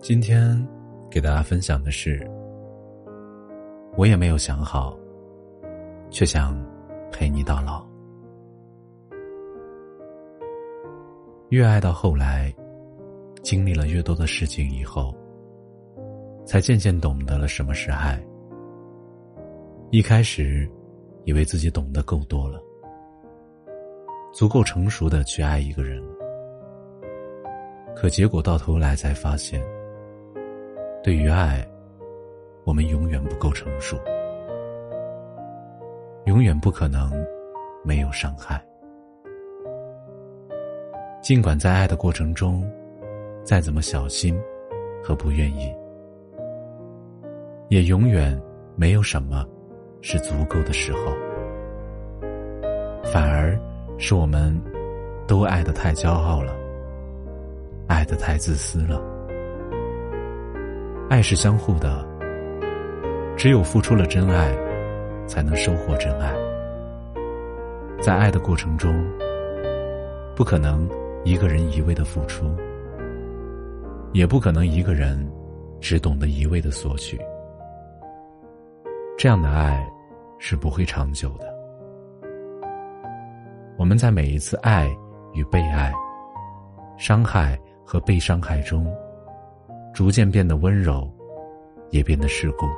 今天给大家分享的是，我也没有想好，却想陪你到老。越爱到后来，经历了越多的事情以后，才渐渐懂得了什么是爱。一开始，以为自己懂得够多了，足够成熟的去爱一个人，可结果到头来才发现。对于爱，我们永远不够成熟，永远不可能没有伤害。尽管在爱的过程中，再怎么小心和不愿意，也永远没有什么是足够的时候，反而是我们都爱的太骄傲了，爱的太自私了。爱是相互的，只有付出了真爱，才能收获真爱。在爱的过程中，不可能一个人一味的付出，也不可能一个人只懂得一味的索取。这样的爱是不会长久的。我们在每一次爱与被爱、伤害和被伤害中。逐渐变得温柔，也变得世故。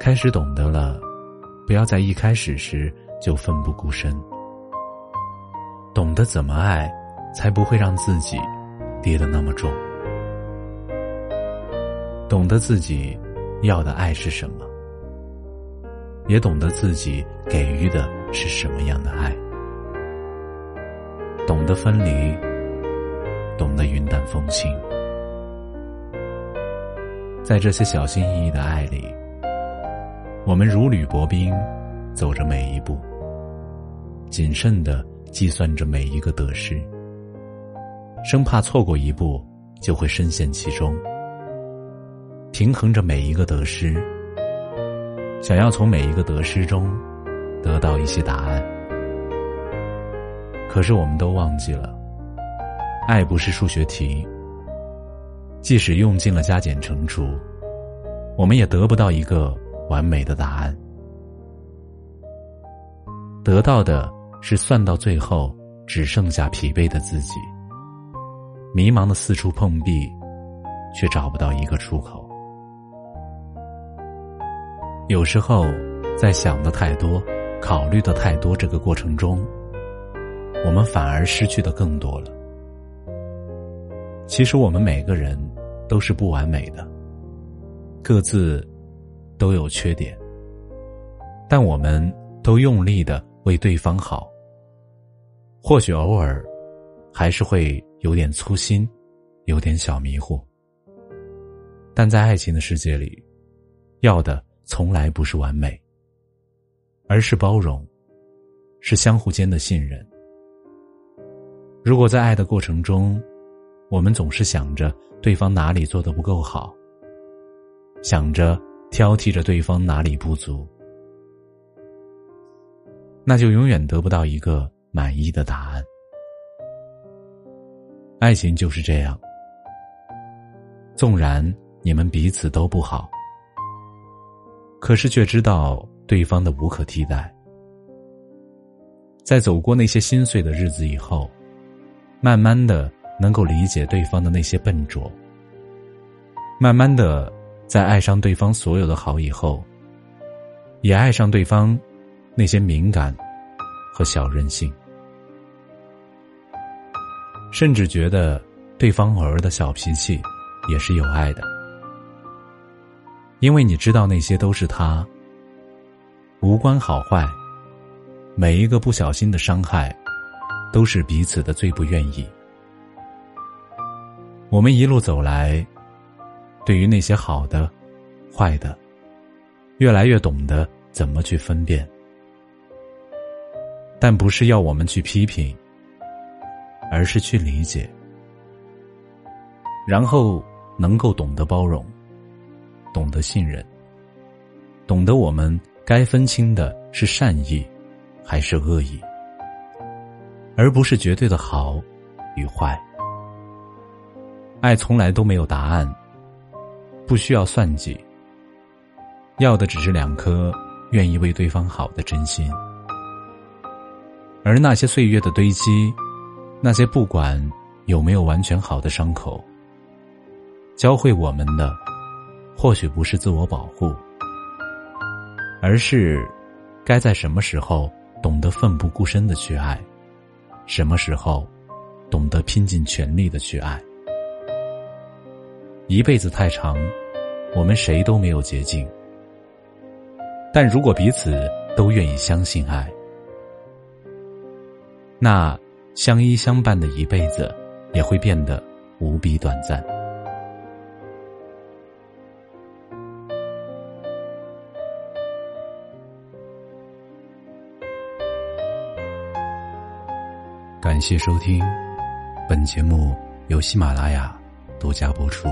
开始懂得了，不要在一开始时就奋不顾身。懂得怎么爱，才不会让自己跌得那么重。懂得自己要的爱是什么，也懂得自己给予的是什么样的爱。懂得分离，懂得云淡风轻。在这些小心翼翼的爱里，我们如履薄冰，走着每一步，谨慎的计算着每一个得失，生怕错过一步就会深陷其中。平衡着每一个得失，想要从每一个得失中得到一些答案。可是我们都忘记了，爱不是数学题。即使用尽了加减乘除，我们也得不到一个完美的答案。得到的是算到最后只剩下疲惫的自己，迷茫的四处碰壁，却找不到一个出口。有时候，在想的太多、考虑的太多这个过程中，我们反而失去的更多了。其实我们每个人都是不完美的，各自都有缺点，但我们都用力的为对方好。或许偶尔还是会有点粗心，有点小迷糊，但在爱情的世界里，要的从来不是完美，而是包容，是相互间的信任。如果在爱的过程中，我们总是想着对方哪里做的不够好，想着挑剔着对方哪里不足，那就永远得不到一个满意的答案。爱情就是这样，纵然你们彼此都不好，可是却知道对方的无可替代。在走过那些心碎的日子以后，慢慢的。能够理解对方的那些笨拙，慢慢的，在爱上对方所有的好以后，也爱上对方那些敏感和小任性，甚至觉得对方偶尔的小脾气也是有爱的，因为你知道那些都是他无关好坏，每一个不小心的伤害，都是彼此的最不愿意。我们一路走来，对于那些好的、坏的，越来越懂得怎么去分辨，但不是要我们去批评，而是去理解，然后能够懂得包容，懂得信任，懂得我们。该分清的是善意，还是恶意，而不是绝对的好与坏。爱从来都没有答案，不需要算计，要的只是两颗愿意为对方好的真心。而那些岁月的堆积，那些不管有没有完全好的伤口，教会我们的，或许不是自我保护。而是，该在什么时候懂得奋不顾身的去爱，什么时候懂得拼尽全力的去爱。一辈子太长，我们谁都没有捷径。但如果彼此都愿意相信爱，那相依相伴的一辈子也会变得无比短暂。感谢收听，本节目由喜马拉雅独家播出。